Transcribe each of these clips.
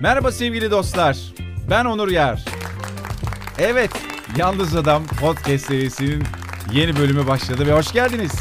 Merhaba sevgili dostlar. Ben Onur Yer. Evet, Yalnız Adam podcast serisinin yeni bölümü başladı ve hoş geldiniz.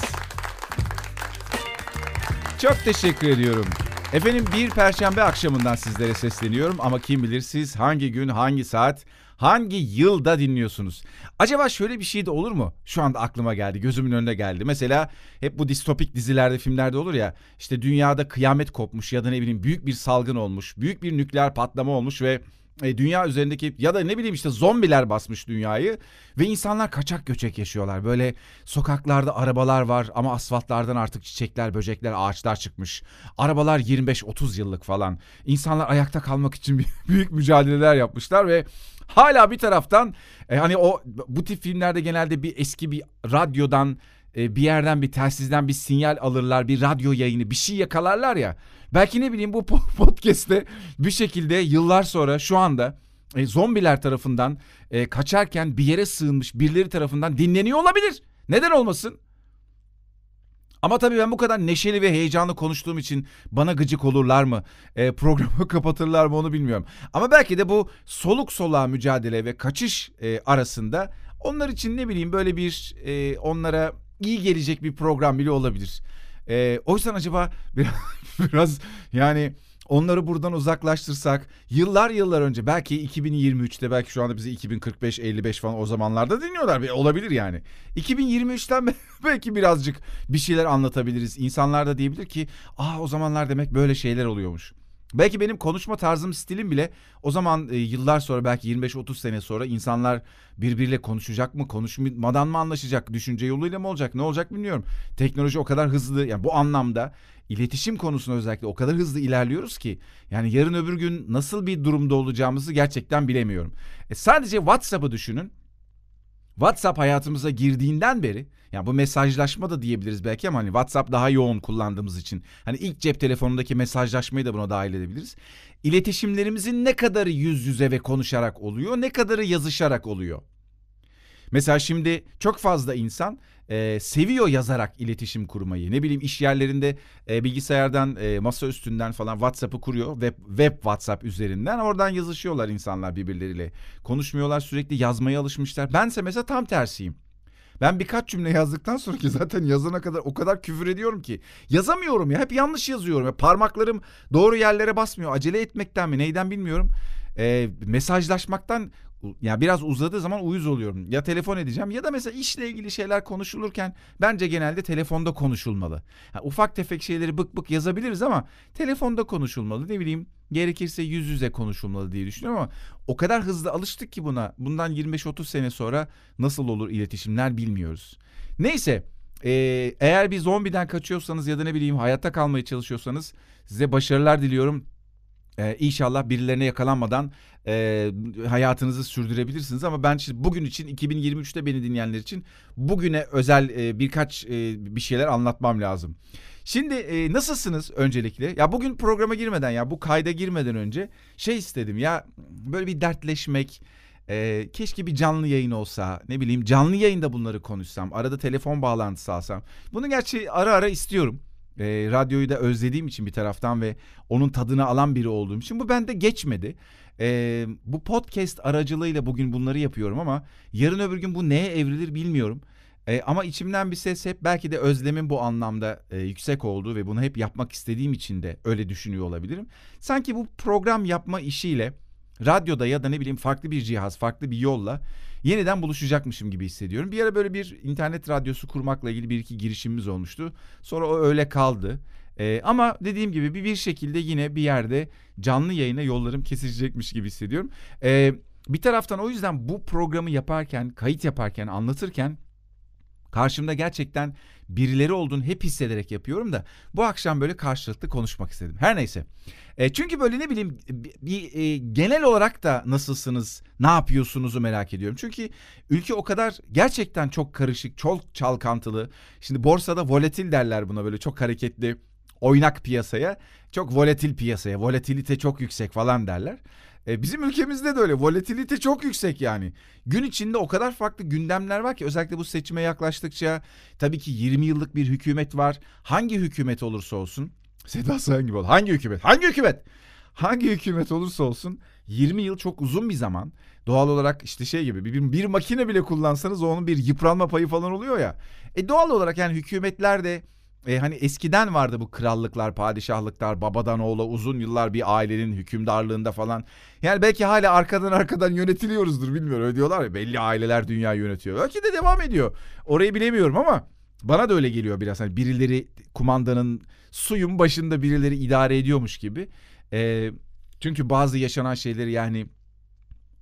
Çok teşekkür ediyorum. Efendim bir perşembe akşamından sizlere sesleniyorum ama kim bilir siz hangi gün, hangi saat, hangi yılda dinliyorsunuz? Acaba şöyle bir şey de olur mu? Şu anda aklıma geldi, gözümün önüne geldi. Mesela hep bu distopik dizilerde, filmlerde olur ya. işte dünyada kıyamet kopmuş ya da ne bileyim büyük bir salgın olmuş, büyük bir nükleer patlama olmuş ve e, dünya üzerindeki ya da ne bileyim işte zombiler basmış dünyayı ve insanlar kaçak göçek yaşıyorlar. Böyle sokaklarda arabalar var ama asfaltlardan artık çiçekler, böcekler, ağaçlar çıkmış. Arabalar 25-30 yıllık falan. İnsanlar ayakta kalmak için büyük mücadeleler yapmışlar ve hala bir taraftan e, hani o bu tip filmlerde genelde bir eski bir radyodan e, bir yerden bir telsizden bir sinyal alırlar, bir radyo yayını, bir şey yakalarlar ya. Belki ne bileyim bu podcast'te bir şekilde yıllar sonra şu anda e, zombiler tarafından e, kaçarken bir yere sığınmış birileri tarafından dinleniyor olabilir. Neden olmasın? Ama tabii ben bu kadar neşeli ve heyecanlı konuştuğum için bana gıcık olurlar mı? E, programı kapatırlar mı onu bilmiyorum. Ama belki de bu soluk soluğa mücadele ve kaçış e, arasında onlar için ne bileyim böyle bir e, onlara iyi gelecek bir program bile olabilir. E, o yüzden acaba biraz, biraz yani onları buradan uzaklaştırsak yıllar yıllar önce belki 2023'te belki şu anda bizi 2045 55 falan o zamanlarda dinliyorlar olabilir yani. 2023'ten belki birazcık bir şeyler anlatabiliriz. İnsanlar da diyebilir ki aa o zamanlar demek böyle şeyler oluyormuş. Belki benim konuşma tarzım, stilim bile o zaman e, yıllar sonra belki 25-30 sene sonra insanlar birbiriyle konuşacak mı, konuşmadan mı anlaşacak, düşünce yoluyla mı olacak, ne olacak bilmiyorum. Teknoloji o kadar hızlı yani bu anlamda iletişim konusunda özellikle o kadar hızlı ilerliyoruz ki yani yarın öbür gün nasıl bir durumda olacağımızı gerçekten bilemiyorum. E, sadece WhatsApp'ı düşünün. WhatsApp hayatımıza girdiğinden beri yani bu mesajlaşma da diyebiliriz belki ama hani WhatsApp daha yoğun kullandığımız için hani ilk cep telefonundaki mesajlaşmayı da buna dahil edebiliriz. İletişimlerimizin ne kadarı yüz yüze ve konuşarak oluyor, ne kadarı yazışarak oluyor. Mesela şimdi çok fazla insan e, seviyor yazarak iletişim kurmayı. Ne bileyim iş yerlerinde e, bilgisayardan e, masa üstünden falan WhatsApp'ı kuruyor. Web, web WhatsApp üzerinden oradan yazışıyorlar insanlar birbirleriyle. Konuşmuyorlar sürekli yazmaya alışmışlar. Bense mesela tam tersiyim. Ben birkaç cümle yazdıktan sonra ki zaten yazana kadar o kadar küfür ediyorum ki. Yazamıyorum ya hep yanlış yazıyorum. Ya, parmaklarım doğru yerlere basmıyor. Acele etmekten mi neyden bilmiyorum. E, mesajlaşmaktan ya biraz uzadığı zaman uyuz oluyorum. Ya telefon edeceğim ya da mesela işle ilgili şeyler konuşulurken bence genelde telefonda konuşulmalı. Ha, ufak tefek şeyleri bık bık yazabiliriz ama telefonda konuşulmalı. Ne bileyim gerekirse yüz yüze konuşulmalı diye düşünüyorum ama o kadar hızlı alıştık ki buna. Bundan 25-30 sene sonra nasıl olur iletişimler bilmiyoruz. Neyse ee, eğer bir zombiden kaçıyorsanız ya da ne bileyim hayatta kalmaya çalışıyorsanız size başarılar diliyorum. Ee, inşallah birilerine yakalanmadan e, hayatınızı sürdürebilirsiniz. Ama ben şimdi bugün için 2023'te beni dinleyenler için bugüne özel e, birkaç e, bir şeyler anlatmam lazım. Şimdi e, nasılsınız öncelikle? Ya bugün programa girmeden ya bu kayda girmeden önce şey istedim. Ya böyle bir dertleşmek, ee, keşke bir canlı yayın olsa. Ne bileyim canlı yayında bunları konuşsam arada telefon bağlantısı alsam. Bunu gerçi ara ara istiyorum e, radyoyu da özlediğim için bir taraftan ve onun tadını alan biri olduğum için bu bende geçmedi. E, bu podcast aracılığıyla bugün bunları yapıyorum ama yarın öbür gün bu neye evrilir bilmiyorum. E, ama içimden bir ses hep belki de özlemin bu anlamda e, yüksek olduğu ve bunu hep yapmak istediğim için de öyle düşünüyor olabilirim. Sanki bu program yapma işiyle radyoda ya da ne bileyim farklı bir cihaz, farklı bir yolla yeniden buluşacakmışım gibi hissediyorum. Bir ara böyle bir internet radyosu kurmakla ilgili bir iki girişimimiz olmuştu. Sonra o öyle kaldı. Ee, ama dediğim gibi bir, bir şekilde yine bir yerde canlı yayına yollarım kesecekmiş gibi hissediyorum. Ee, bir taraftan o yüzden bu programı yaparken, kayıt yaparken, anlatırken karşımda gerçekten birileri olduğunu hep hissederek yapıyorum da bu akşam böyle karşılıklı konuşmak istedim. Her neyse. E, çünkü böyle ne bileyim bir, bir e, genel olarak da nasılsınız, ne yapıyorsunuzu merak ediyorum. Çünkü ülke o kadar gerçekten çok karışık, çok çalkantılı. Şimdi borsada volatil derler buna böyle çok hareketli oynak piyasaya, çok volatil piyasaya, volatilite çok yüksek falan derler. E, bizim ülkemizde de öyle. Volatilite çok yüksek yani. Gün içinde o kadar farklı gündemler var ki özellikle bu seçime yaklaştıkça tabii ki 20 yıllık bir hükümet var. Hangi hükümet olursa olsun Seda Sayan gibi oldu. Hangi hükümet? Hangi hükümet? hangi hükümet olursa olsun 20 yıl çok uzun bir zaman. Doğal olarak işte şey gibi bir, bir makine bile kullansanız onun bir yıpranma payı falan oluyor ya. E doğal olarak yani hükümetler de e, hani eskiden vardı bu krallıklar, padişahlıklar, babadan oğula uzun yıllar bir ailenin hükümdarlığında falan. Yani belki hala arkadan arkadan yönetiliyoruzdur bilmiyorum. Öyle diyorlar ya belli aileler dünya yönetiyor. Belki de devam ediyor. Orayı bilemiyorum ama bana da öyle geliyor biraz. Hani birileri kumandanın suyun başında birileri idare ediyormuş gibi. E, çünkü bazı yaşanan şeyleri yani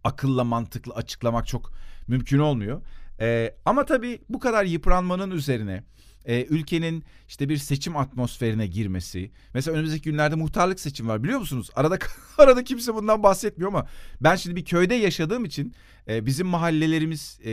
akılla mantıklı açıklamak çok mümkün olmuyor. E, ama tabii bu kadar yıpranmanın üzerine e, ülkenin işte bir seçim atmosferine girmesi. Mesela önümüzdeki günlerde muhtarlık seçim var biliyor musunuz? Arada arada kimse bundan bahsetmiyor ama ben şimdi bir köyde yaşadığım için e, bizim mahallelerimiz e,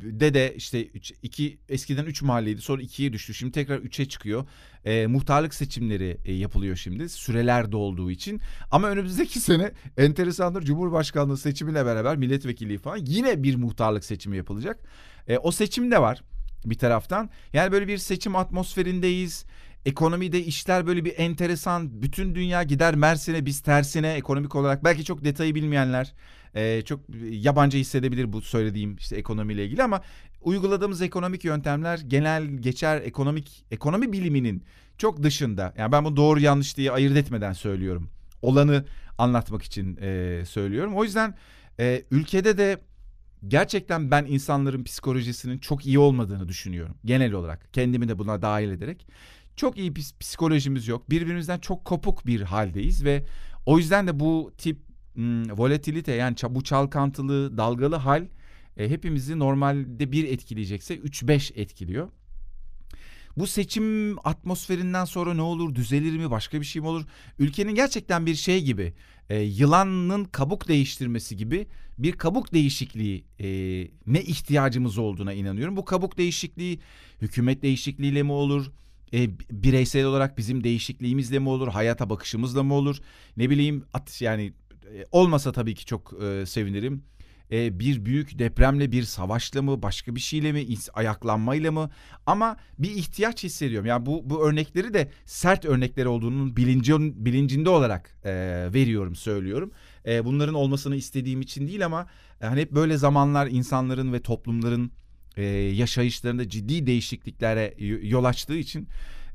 de de işte üç, iki eskiden üç mahalleydi sonra ikiye düştü. Şimdi tekrar üçe çıkıyor. E, muhtarlık seçimleri e, yapılıyor şimdi süreler dolduğu için. Ama önümüzdeki sene enteresandır Cumhurbaşkanlığı seçimiyle beraber milletvekilliği falan yine bir muhtarlık seçimi yapılacak. E, o seçim de var bir taraftan. Yani böyle bir seçim atmosferindeyiz. Ekonomide işler böyle bir enteresan. Bütün dünya gider Mersin'e biz tersine ekonomik olarak. Belki çok detayı bilmeyenler e, çok yabancı hissedebilir bu söylediğim işte ekonomiyle ilgili ama uyguladığımız ekonomik yöntemler genel geçer ekonomik ekonomi biliminin çok dışında. Yani ben bunu doğru yanlış diye ayırt etmeden söylüyorum. Olanı anlatmak için e, söylüyorum. O yüzden e, ülkede de gerçekten ben insanların psikolojisinin çok iyi olmadığını düşünüyorum. Genel olarak kendimi de buna dahil ederek. Çok iyi psikolojimiz yok. Birbirimizden çok kopuk bir haldeyiz ve o yüzden de bu tip hmm, volatilite yani bu çalkantılı, dalgalı hal e, hepimizi normalde bir etkileyecekse 3-5 etkiliyor. Bu seçim atmosferinden sonra ne olur? Düzelir mi? Başka bir şey mi olur? Ülkenin gerçekten bir şey gibi e, yılanın kabuk değiştirmesi gibi bir kabuk değişikliği e, ne ihtiyacımız olduğuna inanıyorum. Bu kabuk değişikliği hükümet değişikliğiyle mi olur? E, bireysel olarak bizim değişikliğimizle mi olur? Hayata bakışımızla mı olur? Ne bileyim at, yani e, olmasa tabii ki çok e, sevinirim e, bir büyük depremle bir savaşla mı başka bir şeyle mi ayaklanmayla mı ama bir ihtiyaç hissediyorum. Yani bu bu örnekleri de sert örnekler olduğunun bilincin, bilincinde olarak e, veriyorum söylüyorum. E, bunların olmasını istediğim için değil ama e, hani hep böyle zamanlar insanların ve toplumların e, yaşayışlarında ciddi değişikliklere yol açtığı için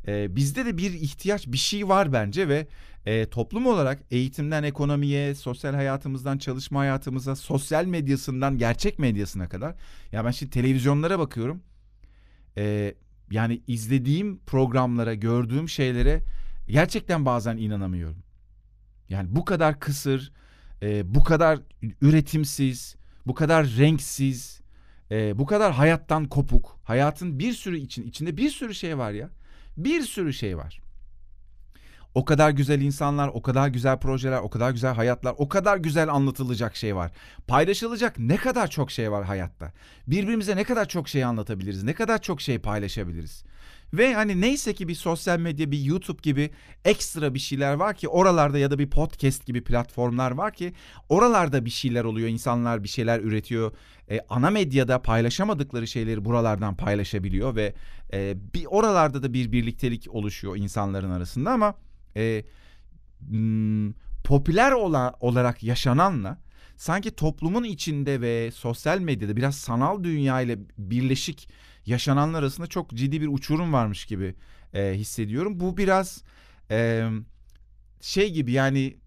e, bizde de bir ihtiyaç bir şey var bence ve e, toplum olarak eğitimden ekonomiye, sosyal hayatımızdan çalışma hayatımıza, sosyal medyasından gerçek medyasına kadar. Ya ben şimdi televizyonlara bakıyorum. E, yani izlediğim programlara, gördüğüm şeylere gerçekten bazen inanamıyorum. Yani bu kadar kısır, e, bu kadar üretimsiz, bu kadar renksiz, e, bu kadar hayattan kopuk. Hayatın bir sürü için içinde bir sürü şey var ya. Bir sürü şey var. O kadar güzel insanlar, o kadar güzel projeler, o kadar güzel hayatlar, o kadar güzel anlatılacak şey var. Paylaşılacak ne kadar çok şey var hayatta. Birbirimize ne kadar çok şey anlatabiliriz, ne kadar çok şey paylaşabiliriz. Ve hani neyse ki bir sosyal medya, bir YouTube gibi ekstra bir şeyler var ki oralarda ya da bir podcast gibi platformlar var ki oralarda bir şeyler oluyor. insanlar bir şeyler üretiyor. E, ana medyada paylaşamadıkları şeyleri buralardan paylaşabiliyor ve e, bir oralarda da bir birliktelik oluşuyor insanların arasında ama e, m, popüler ola, olarak yaşananla sanki toplumun içinde ve sosyal medyada biraz sanal dünya ile birleşik yaşananlar arasında çok ciddi bir uçurum varmış gibi e, hissediyorum. Bu biraz e, şey gibi yani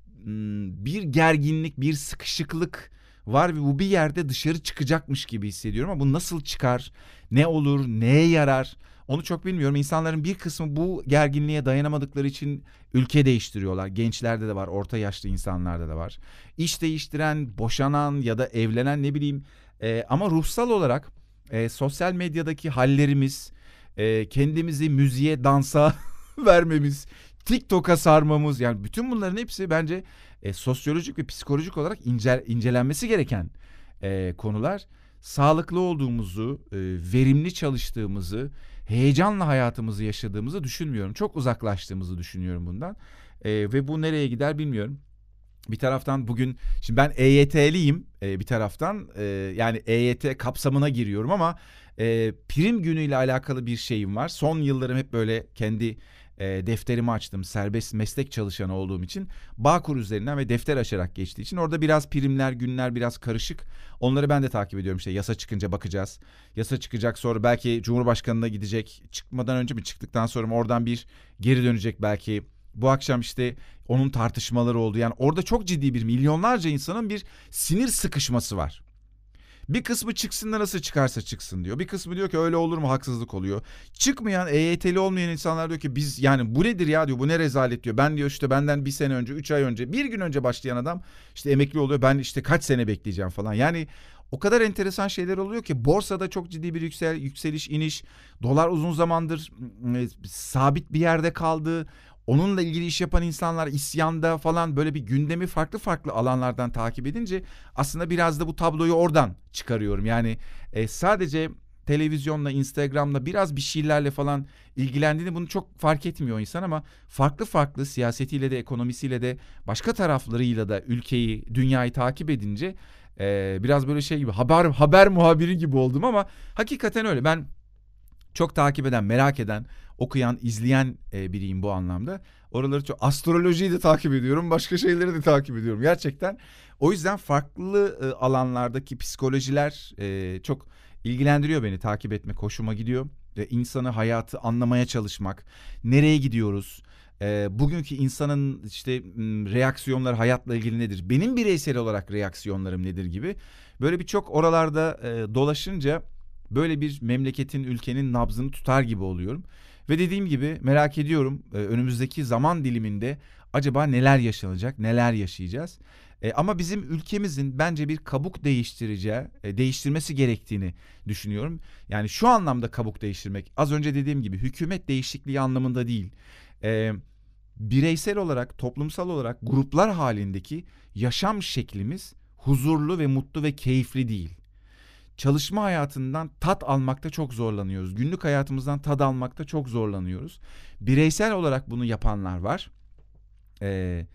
bir gerginlik, bir sıkışıklık var ve bu bir yerde dışarı çıkacakmış gibi hissediyorum ama bu nasıl çıkar, ne olur, neye yarar onu çok bilmiyorum. İnsanların bir kısmı bu gerginliğe dayanamadıkları için ülke değiştiriyorlar. Gençlerde de var, orta yaşlı insanlarda da var. İş değiştiren, boşanan ya da evlenen ne bileyim. E, ama ruhsal olarak e, sosyal medyadaki hallerimiz, e, kendimizi müziğe, dansa vermemiz, TikTok'a sarmamız yani bütün bunların hepsi bence e, sosyolojik ve psikolojik olarak ince, incelenmesi gereken e, konular. Sağlıklı olduğumuzu, e, verimli çalıştığımızı, heyecanla hayatımızı yaşadığımızı düşünmüyorum. Çok uzaklaştığımızı düşünüyorum bundan. E, ve bu nereye gider bilmiyorum. Bir taraftan bugün şimdi ben EYT'liyim e, bir taraftan e, yani EYT kapsamına giriyorum ama e, prim günüyle alakalı bir şeyim var. Son yıllarım hep böyle kendi e, defterimi açtım. Serbest meslek çalışanı olduğum için Bağkur üzerinden ve defter açarak geçtiği için orada biraz primler, günler biraz karışık. Onları ben de takip ediyorum. İşte yasa çıkınca bakacağız. Yasa çıkacak sonra belki Cumhurbaşkanı'na gidecek. Çıkmadan önce mi çıktıktan sonra mı oradan bir geri dönecek belki. Bu akşam işte onun tartışmaları oldu. Yani orada çok ciddi bir milyonlarca insanın bir sinir sıkışması var. Bir kısmı çıksın da nasıl çıkarsa çıksın diyor. Bir kısmı diyor ki öyle olur mu haksızlık oluyor. Çıkmayan EYT'li olmayan insanlar diyor ki biz yani bu nedir ya diyor bu ne rezalet diyor. Ben diyor işte benden bir sene önce üç ay önce bir gün önce başlayan adam işte emekli oluyor ben işte kaç sene bekleyeceğim falan. Yani o kadar enteresan şeyler oluyor ki borsada çok ciddi bir yüksel, yükseliş iniş. Dolar uzun zamandır ıı, sabit bir yerde kaldı. Onunla ilgili iş yapan insanlar isyanda falan böyle bir gündemi farklı farklı alanlardan takip edince aslında biraz da bu tabloyu oradan çıkarıyorum. Yani e, sadece televizyonla, Instagram'la biraz bir şeylerle falan ilgilendiğini bunu çok fark etmiyor insan ama farklı farklı siyasetiyle de ekonomisiyle de başka taraflarıyla da ülkeyi, dünyayı takip edince e, biraz böyle şey gibi haber haber muhabiri gibi oldum ama hakikaten öyle. Ben çok takip eden, merak eden, okuyan, izleyen e, biriyim bu anlamda. Oraları çok astrolojiyi de takip ediyorum, başka şeyleri de takip ediyorum gerçekten. O yüzden farklı e, alanlardaki psikolojiler e, çok ilgilendiriyor beni, takip etmek hoşuma gidiyor. E, insanı, hayatı anlamaya çalışmak, nereye gidiyoruz? E, bugünkü insanın işte reaksiyonları hayatla ilgili nedir? Benim bireysel olarak reaksiyonlarım nedir gibi. Böyle birçok oralarda e, dolaşınca böyle bir memleketin, ülkenin nabzını tutar gibi oluyorum. Ve dediğim gibi merak ediyorum e, önümüzdeki zaman diliminde acaba neler yaşanacak, neler yaşayacağız. E, ama bizim ülkemizin bence bir kabuk değiştireceği, e, değiştirmesi gerektiğini düşünüyorum. Yani şu anlamda kabuk değiştirmek, az önce dediğim gibi hükümet değişikliği anlamında değil. E, bireysel olarak, toplumsal olarak gruplar halindeki yaşam şeklimiz huzurlu ve mutlu ve keyifli değil çalışma hayatından tat almakta çok zorlanıyoruz. Günlük hayatımızdan tad almakta çok zorlanıyoruz. Bireysel olarak bunu yapanlar var. Ee,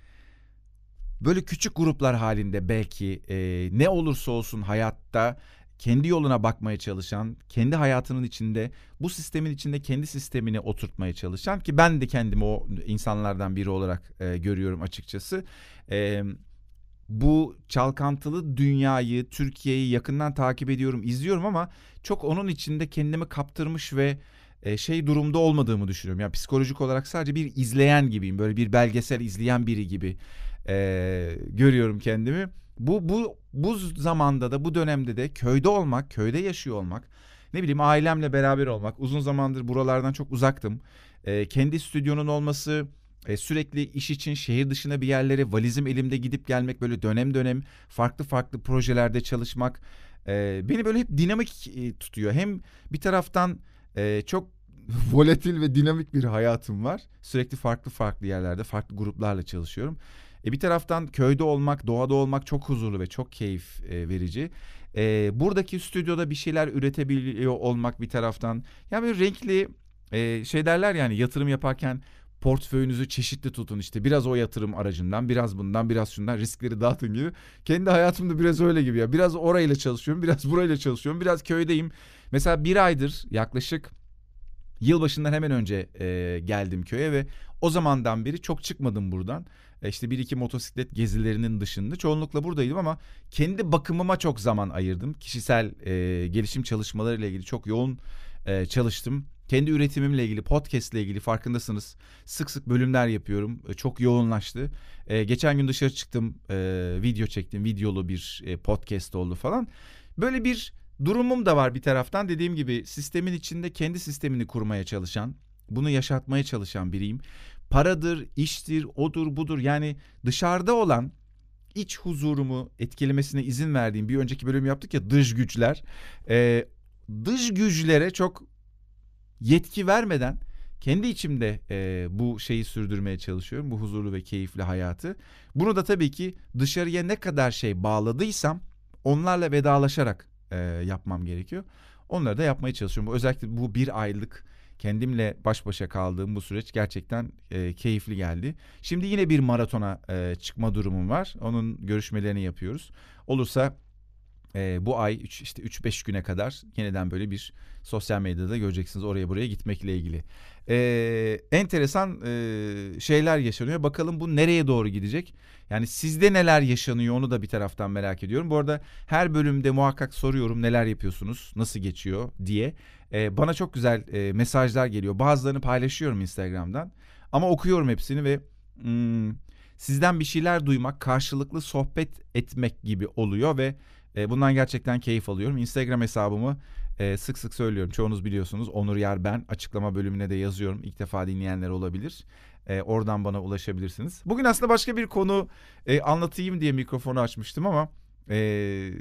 böyle küçük gruplar halinde belki e, ne olursa olsun hayatta kendi yoluna bakmaya çalışan, kendi hayatının içinde, bu sistemin içinde kendi sistemini oturtmaya çalışan ki ben de kendimi o insanlardan biri olarak e, görüyorum açıkçası. E, bu çalkantılı dünyayı, Türkiye'yi yakından takip ediyorum, izliyorum ama çok onun içinde kendimi kaptırmış ve e, şey durumda olmadığımı düşünüyorum. Yani psikolojik olarak sadece bir izleyen gibiyim. Böyle bir belgesel izleyen biri gibi e, görüyorum kendimi. Bu bu bu zamanda da bu dönemde de köyde olmak, köyde yaşıyor olmak, ne bileyim ailemle beraber olmak. Uzun zamandır buralardan çok uzaktım. E, kendi stüdyonun olması, e, sürekli iş için şehir dışına bir yerlere valizim elimde gidip gelmek böyle dönem dönem farklı farklı projelerde çalışmak e, beni böyle hep dinamik e, tutuyor. Hem bir taraftan e, çok volatil ve dinamik bir hayatım var. Sürekli farklı farklı yerlerde farklı gruplarla çalışıyorum. E, bir taraftan köyde olmak, doğada olmak çok huzurlu ve çok keyif e, verici. E, buradaki stüdyoda bir şeyler üretebiliyor olmak bir taraftan. Yani böyle renkli e, şey derler yani yatırım yaparken portföyünüzü çeşitli tutun işte biraz o yatırım aracından biraz bundan biraz şundan riskleri dağıtın gibi. Kendi hayatımda biraz öyle gibi ya biraz orayla çalışıyorum biraz burayla çalışıyorum biraz köydeyim. Mesela bir aydır yaklaşık yılbaşından hemen önce e, geldim köye ve o zamandan beri çok çıkmadım buradan. E işte bir iki motosiklet gezilerinin dışında çoğunlukla buradaydım ama kendi bakımıma çok zaman ayırdım. Kişisel e, gelişim çalışmalarıyla ilgili çok yoğun e, çalıştım. Kendi üretimimle ilgili, podcast ile ilgili farkındasınız. Sık sık bölümler yapıyorum. E, çok yoğunlaştı. Ee, geçen gün dışarı çıktım, e, video çektim. Videolu bir e, podcast oldu falan. Böyle bir durumum da var bir taraftan. Dediğim gibi sistemin içinde kendi sistemini kurmaya çalışan, bunu yaşatmaya çalışan biriyim. Paradır, iştir, odur, budur. Yani dışarıda olan iç huzurumu etkilemesine izin verdiğim bir önceki bölüm yaptık ya dış güçler. Ee, dış güçlere çok yetki vermeden kendi içimde e, bu şeyi sürdürmeye çalışıyorum. Bu huzurlu ve keyifli hayatı. Bunu da tabii ki dışarıya ne kadar şey bağladıysam onlarla vedalaşarak e, yapmam gerekiyor. Onları da yapmaya çalışıyorum. Özellikle bu bir aylık kendimle baş başa kaldığım bu süreç gerçekten e, keyifli geldi. Şimdi yine bir maratona e, çıkma durumum var. Onun görüşmelerini yapıyoruz. Olursa e, bu ay üç, işte 3-5 güne kadar yeniden böyle bir sosyal medyada göreceksiniz oraya buraya gitmekle ilgili. E, enteresan e, şeyler yaşanıyor. Bakalım bu nereye doğru gidecek? Yani sizde neler yaşanıyor onu da bir taraftan merak ediyorum. Bu arada her bölümde muhakkak soruyorum neler yapıyorsunuz, nasıl geçiyor diye. E, bana çok güzel e, mesajlar geliyor. Bazılarını paylaşıyorum Instagram'dan. Ama okuyorum hepsini ve hmm, sizden bir şeyler duymak, karşılıklı sohbet etmek gibi oluyor ve e, bundan gerçekten keyif alıyorum. Instagram hesabımı e, sık sık söylüyorum. Çoğunuz biliyorsunuz. Onur Yer ben. Açıklama bölümüne de yazıyorum. İlk defa dinleyenler olabilir. E, oradan bana ulaşabilirsiniz. Bugün aslında başka bir konu e, anlatayım diye mikrofonu açmıştım ama e,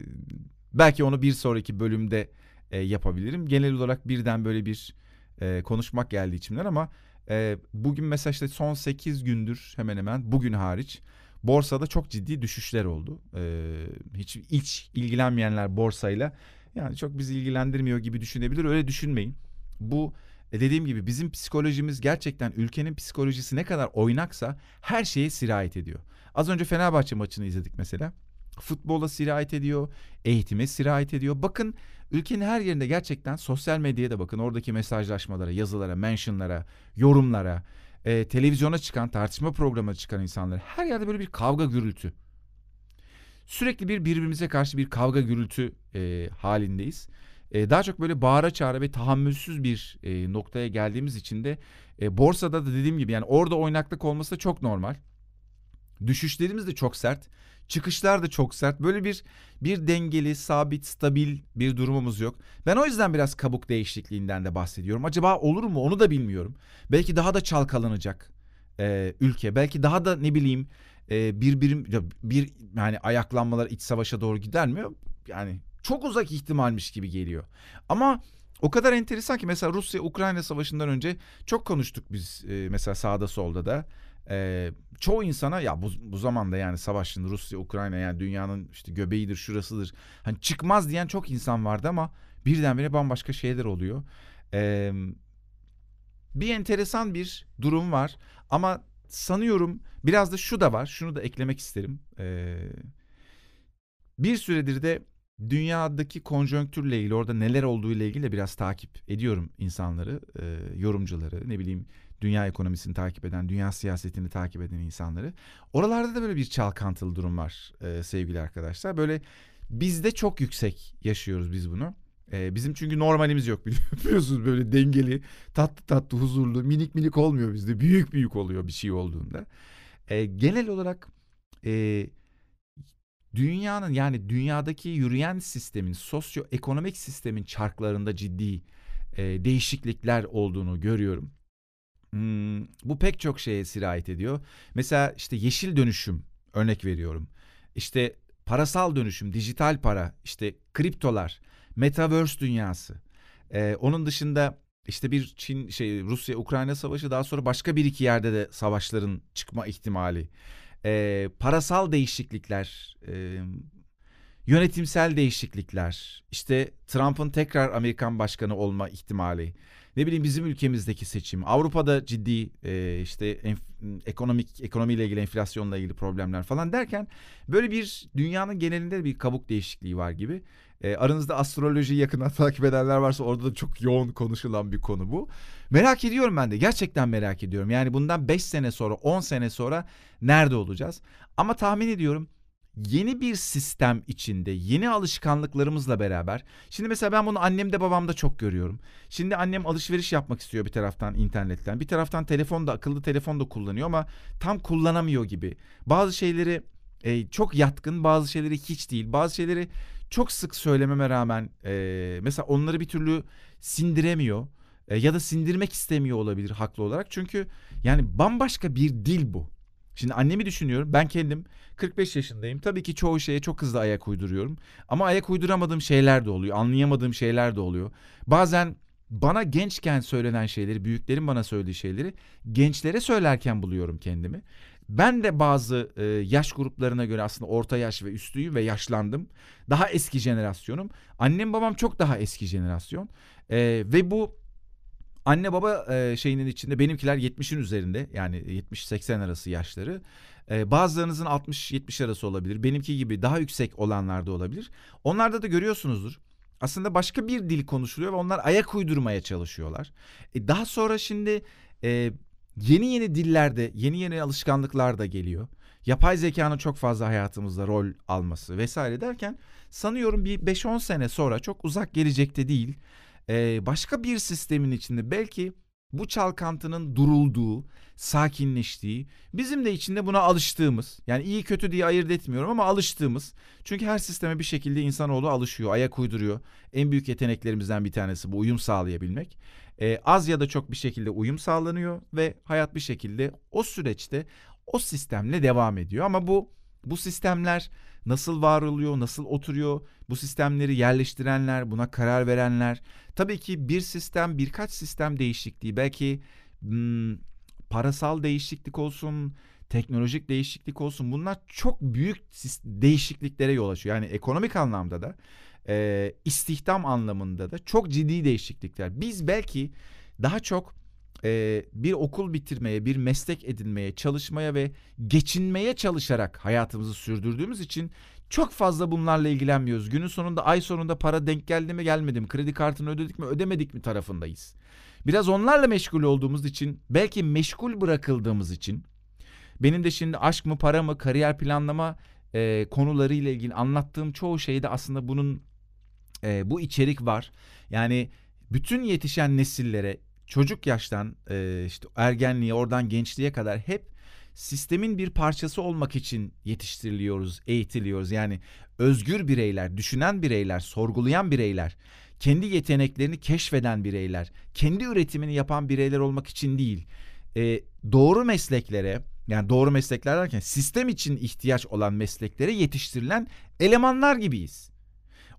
belki onu bir sonraki bölümde e, yapabilirim. Genel olarak birden böyle bir e, konuşmak geldi içimden ama e, bugün mesela işte son 8 gündür hemen hemen bugün hariç borsada çok ciddi düşüşler oldu. E, hiç hiç ilgilenmeyenler borsayla yani çok bizi ilgilendirmiyor gibi düşünebilir. Öyle düşünmeyin. Bu e, dediğim gibi bizim psikolojimiz gerçekten ülkenin psikolojisi ne kadar oynaksa her şeye sirayet ediyor. Az önce Fenerbahçe maçını izledik mesela. Futbola sirayet ediyor, eğitime sirayet ediyor. Bakın ülkenin her yerinde gerçekten sosyal medyaya da bakın. Oradaki mesajlaşmalara, yazılara, mentionlara, yorumlara, e, televizyona çıkan, tartışma programına çıkan insanlar. Her yerde böyle bir kavga gürültü. Sürekli bir birbirimize karşı bir kavga gürültü e, halindeyiz. E, daha çok böyle bağıra çağıra ve tahammülsüz bir e, noktaya geldiğimiz için de e, borsada da dediğim gibi yani orada oynaklık olması da çok normal. Düşüşlerimiz de çok sert. Çıkışlar da çok sert. Böyle bir bir dengeli, sabit, stabil bir durumumuz yok. Ben o yüzden biraz kabuk değişikliğinden de bahsediyorum. Acaba olur mu onu da bilmiyorum. Belki daha da çalkalanacak e, ülke. Belki daha da ne bileyim e, bir birim bir yani ayaklanmalar iç savaşa doğru gider mi? Yani çok uzak ihtimalmiş gibi geliyor. Ama o kadar enteresan ki mesela Rusya Ukrayna savaşından önce çok konuştuk biz e, mesela sağda solda da. E, çoğu insana ya bu, bu zamanda yani savaşın Rusya Ukrayna yani dünyanın işte göbeğidir şurasıdır. Hani çıkmaz diyen çok insan vardı ama birdenbire bambaşka şeyler oluyor. E, bir enteresan bir durum var ama sanıyorum biraz da şu da var. Şunu da eklemek isterim. Ee, bir süredir de dünyadaki konjonktürle ilgili orada neler olduğu ile ilgili de biraz takip ediyorum insanları, e, yorumcuları, ne bileyim dünya ekonomisini takip eden, dünya siyasetini takip eden insanları. Oralarda da böyle bir çalkantılı durum var e, sevgili arkadaşlar. Böyle bizde çok yüksek yaşıyoruz biz bunu. Ee, bizim çünkü normalimiz yok biliyorsunuz böyle dengeli, tatlı tatlı, huzurlu, minik minik olmuyor bizde. Büyük büyük oluyor bir şey olduğunda. Ee, genel olarak e, dünyanın yani dünyadaki yürüyen sistemin, sosyoekonomik sistemin çarklarında ciddi e, değişiklikler olduğunu görüyorum. Hmm, bu pek çok şeye sirayet ediyor. Mesela işte yeşil dönüşüm örnek veriyorum. İşte parasal dönüşüm, dijital para, işte kriptolar Metaverse dünyası. Ee, onun dışında işte bir Çin şey Rusya Ukrayna savaşı daha sonra başka bir iki yerde de savaşların çıkma ihtimali. Ee, parasal değişiklikler, e, yönetimsel değişiklikler, işte Trump'ın tekrar Amerikan başkanı olma ihtimali. Ne bileyim bizim ülkemizdeki seçim, Avrupa'da ciddi e, işte enf, ekonomik ekonomiyle ilgili enflasyonla ilgili problemler falan derken böyle bir dünyanın genelinde bir kabuk değişikliği var gibi. E, aranızda astrolojiyi yakından takip edenler varsa orada da çok yoğun konuşulan bir konu bu. Merak ediyorum ben de gerçekten merak ediyorum. Yani bundan 5 sene sonra 10 sene sonra nerede olacağız? Ama tahmin ediyorum yeni bir sistem içinde yeni alışkanlıklarımızla beraber şimdi mesela ben bunu annemde babamda çok görüyorum. Şimdi annem alışveriş yapmak istiyor bir taraftan internetten bir taraftan telefonda akıllı telefon da kullanıyor ama tam kullanamıyor gibi. Bazı şeyleri e, çok yatkın bazı şeyleri hiç değil bazı şeyleri çok sık söylememe rağmen e, mesela onları bir türlü sindiremiyor e, ya da sindirmek istemiyor olabilir haklı olarak. Çünkü yani bambaşka bir dil bu. Şimdi annemi düşünüyorum. Ben kendim 45 yaşındayım. Tabii ki çoğu şeye çok hızlı ayak uyduruyorum. Ama ayak uyduramadığım şeyler de oluyor. Anlayamadığım şeyler de oluyor. Bazen bana gençken söylenen şeyleri, büyüklerin bana söylediği şeyleri gençlere söylerken buluyorum kendimi. Ben de bazı e, yaş gruplarına göre aslında orta yaş ve üstüyüm ve yaşlandım. Daha eski jenerasyonum. Annem babam çok daha eski jenerasyon. E, ve bu anne baba e, şeyinin içinde benimkiler 70'in üzerinde yani 70-80 arası yaşları. E, bazılarınızın 60-70 arası olabilir. Benimki gibi daha yüksek olanlar da olabilir. Onlarda da görüyorsunuzdur. Aslında başka bir dil konuşuluyor ve onlar ayak uydurmaya çalışıyorlar. E, daha sonra şimdi e, yeni yeni dillerde yeni yeni alışkanlıklar da geliyor. Yapay zekanın çok fazla hayatımızda rol alması vesaire derken sanıyorum bir 5-10 sene sonra çok uzak gelecekte değil e, başka bir sistemin içinde belki bu çalkantının durulduğu, sakinleştiği, bizim de içinde buna alıştığımız, yani iyi kötü diye ayırt etmiyorum ama alıştığımız. Çünkü her sisteme bir şekilde insanoğlu alışıyor, ayak uyduruyor. En büyük yeteneklerimizden bir tanesi bu uyum sağlayabilmek. Ee, az ya da çok bir şekilde uyum sağlanıyor ve hayat bir şekilde o süreçte o sistemle devam ediyor. Ama bu bu sistemler nasıl var oluyor, nasıl oturuyor, bu sistemleri yerleştirenler, buna karar verenler. Tabii ki bir sistem, birkaç sistem değişikliği, belki hmm, parasal değişiklik olsun, teknolojik değişiklik olsun bunlar çok büyük değişikliklere yol açıyor. Yani ekonomik anlamda da e, istihdam anlamında da çok ciddi değişiklikler. Biz belki daha çok e, bir okul bitirmeye, bir meslek edinmeye, çalışmaya ve geçinmeye çalışarak hayatımızı sürdürdüğümüz için çok fazla bunlarla ilgilenmiyoruz. Günün sonunda ay sonunda para denk geldi mi gelmedi mi, kredi kartını ödedik mi ödemedik mi tarafındayız. Biraz onlarla meşgul olduğumuz için, belki meşgul bırakıldığımız için, benim de şimdi aşk mı, para mı, kariyer planlama e, konularıyla ilgili anlattığım çoğu şeyde aslında bunun e, bu içerik var. Yani bütün yetişen nesillere çocuk yaştan e, işte ergenliğe oradan gençliğe kadar hep sistemin bir parçası olmak için yetiştiriliyoruz, eğitiliyoruz. Yani özgür bireyler, düşünen bireyler, sorgulayan bireyler, kendi yeteneklerini keşfeden bireyler, kendi üretimini yapan bireyler olmak için değil. E, doğru mesleklere, yani doğru meslekler derken sistem için ihtiyaç olan mesleklere yetiştirilen elemanlar gibiyiz.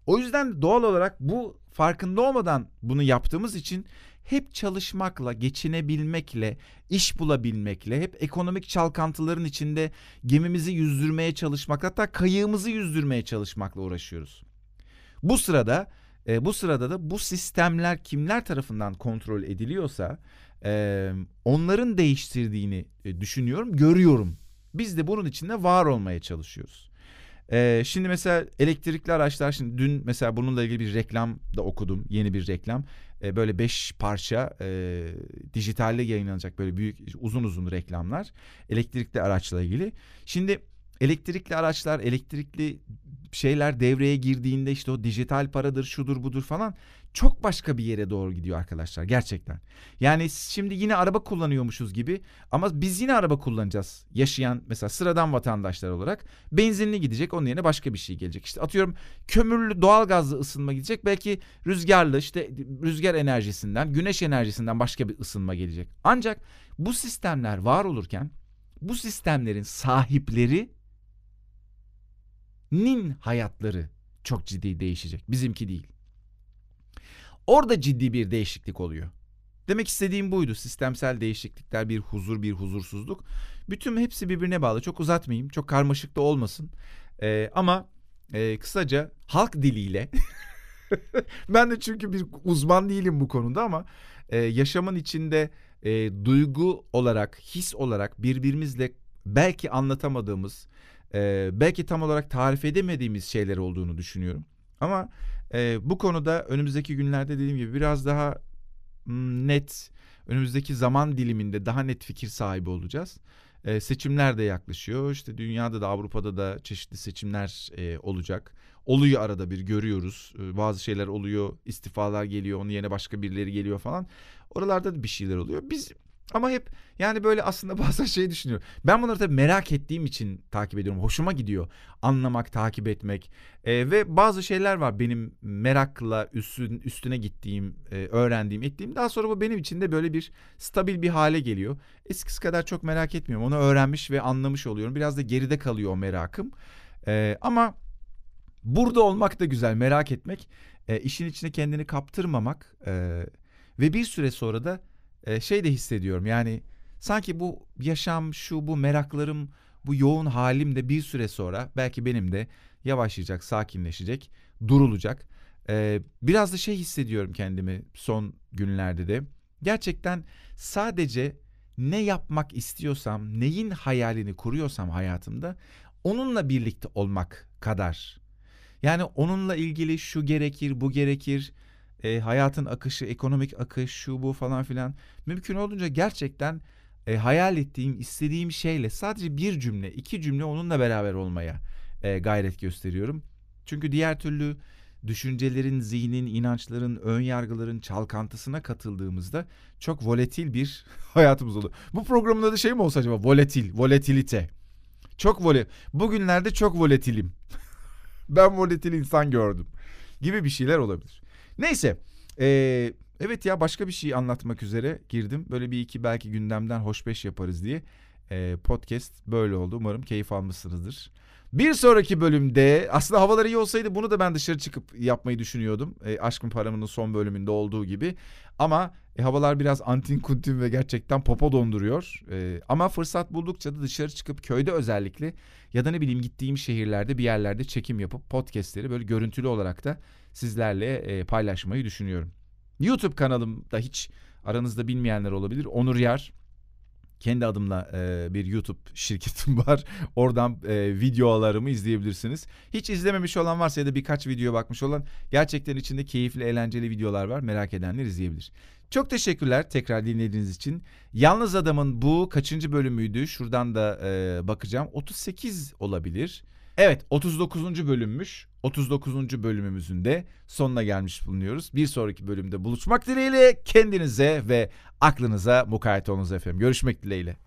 O yüzden doğal olarak bu farkında olmadan bunu yaptığımız için hep çalışmakla, geçinebilmekle, iş bulabilmekle, hep ekonomik çalkantıların içinde gemimizi yüzdürmeye çalışmak, hatta kayığımızı yüzdürmeye çalışmakla uğraşıyoruz. Bu sırada e, bu sırada da bu sistemler kimler tarafından kontrol ediliyorsa e, onların değiştirdiğini e, düşünüyorum, görüyorum. Biz de bunun içinde var olmaya çalışıyoruz. Ee, şimdi mesela elektrikli araçlar şimdi dün mesela bununla ilgili bir reklam da okudum yeni bir reklam ee, böyle beş parça e, dijitalde yayınlanacak böyle büyük uzun uzun reklamlar elektrikli araçla ilgili. Şimdi elektrikli araçlar elektrikli şeyler devreye girdiğinde işte o dijital paradır şudur budur falan çok başka bir yere doğru gidiyor arkadaşlar gerçekten. Yani şimdi yine araba kullanıyormuşuz gibi ama biz yine araba kullanacağız. Yaşayan mesela sıradan vatandaşlar olarak benzinli gidecek onun yerine başka bir şey gelecek. İşte atıyorum kömürlü doğalgazlı ısınma gidecek. Belki rüzgarlı işte rüzgar enerjisinden güneş enerjisinden başka bir ısınma gelecek. Ancak bu sistemler var olurken bu sistemlerin sahipleri nin hayatları çok ciddi değişecek. Bizimki değil. Orada ciddi bir değişiklik oluyor. Demek istediğim buydu. Sistemsel değişiklikler, bir huzur, bir huzursuzluk. Bütün hepsi birbirine bağlı. Çok uzatmayayım. Çok karmaşık da olmasın. Ee, ama e, kısaca halk diliyle ben de çünkü bir uzman değilim bu konuda ama e, yaşamın içinde e, duygu olarak, his olarak birbirimizle belki anlatamadığımız, e, belki tam olarak tarif edemediğimiz şeyler olduğunu düşünüyorum. Ama e, bu konuda önümüzdeki günlerde dediğim gibi biraz daha net, önümüzdeki zaman diliminde daha net fikir sahibi olacağız. E, seçimler de yaklaşıyor. İşte dünyada da Avrupa'da da çeşitli seçimler e, olacak. Oluyor arada bir görüyoruz. E, bazı şeyler oluyor, istifalar geliyor, onun yerine başka birileri geliyor falan. Oralarda da bir şeyler oluyor. Biz ama hep yani böyle aslında bazen şey düşünüyorum. Ben bunları tabii merak ettiğim için takip ediyorum. Hoşuma gidiyor anlamak, takip etmek. Ee, ve bazı şeyler var benim merakla üstün, üstüne gittiğim, e, öğrendiğim, ettiğim. Daha sonra bu benim için de böyle bir stabil bir hale geliyor. Eskisi kadar çok merak etmiyorum. Onu öğrenmiş ve anlamış oluyorum. Biraz da geride kalıyor o merakım. Ee, ama burada olmak da güzel, merak etmek. E, işin içine kendini kaptırmamak. E, ve bir süre sonra da e, şey de hissediyorum yani sanki bu yaşam şu bu meraklarım bu yoğun halim de bir süre sonra belki benim de yavaşlayacak sakinleşecek durulacak. E, biraz da şey hissediyorum kendimi son günlerde de Gerçekten sadece ne yapmak istiyorsam, neyin hayalini kuruyorsam hayatımda onunla birlikte olmak kadar. Yani onunla ilgili şu gerekir, bu gerekir, e, hayatın akışı, ekonomik akış, şu bu falan filan. Mümkün olduğunca gerçekten e, hayal ettiğim, istediğim şeyle sadece bir cümle, iki cümle onunla beraber olmaya e, gayret gösteriyorum. Çünkü diğer türlü düşüncelerin, zihnin, inançların, ön yargıların çalkantısına katıldığımızda çok volatil bir hayatımız olur. Bu programın adı şey mi olsa acaba? Volatil, volatilite. Çok vole. Bugünlerde çok volatilim. ben volatil insan gördüm. Gibi bir şeyler olabilir. Neyse. Ee, evet ya başka bir şey anlatmak üzere girdim. Böyle bir iki belki gündemden hoşbeş yaparız diye. Ee, podcast böyle oldu. Umarım keyif almışsınızdır. Bir sonraki bölümde aslında havalar iyi olsaydı bunu da ben dışarı çıkıp yapmayı düşünüyordum. E, Aşkın Paramı'nın son bölümünde olduğu gibi. Ama e, havalar biraz antin kuntin ve gerçekten popo donduruyor. E, ama fırsat buldukça da dışarı çıkıp köyde özellikle ya da ne bileyim gittiğim şehirlerde bir yerlerde çekim yapıp podcastleri böyle görüntülü olarak da sizlerle e, paylaşmayı düşünüyorum. YouTube kanalımda hiç aranızda bilmeyenler olabilir. Onur Yar kendi adımla e, bir YouTube şirketim var. Oradan e, videolarımı izleyebilirsiniz. Hiç izlememiş olan varsa ya da birkaç video bakmış olan gerçekten içinde keyifli, eğlenceli videolar var. Merak edenler izleyebilir. Çok teşekkürler tekrar dinlediğiniz için. Yalnız Adam'ın bu kaçıncı bölümüydü? Şuradan da e, bakacağım. 38 olabilir. Evet 39. bölümmüş. 39. bölümümüzün de sonuna gelmiş bulunuyoruz. Bir sonraki bölümde buluşmak dileğiyle kendinize ve aklınıza mukayyet olunuz efendim. Görüşmek dileğiyle.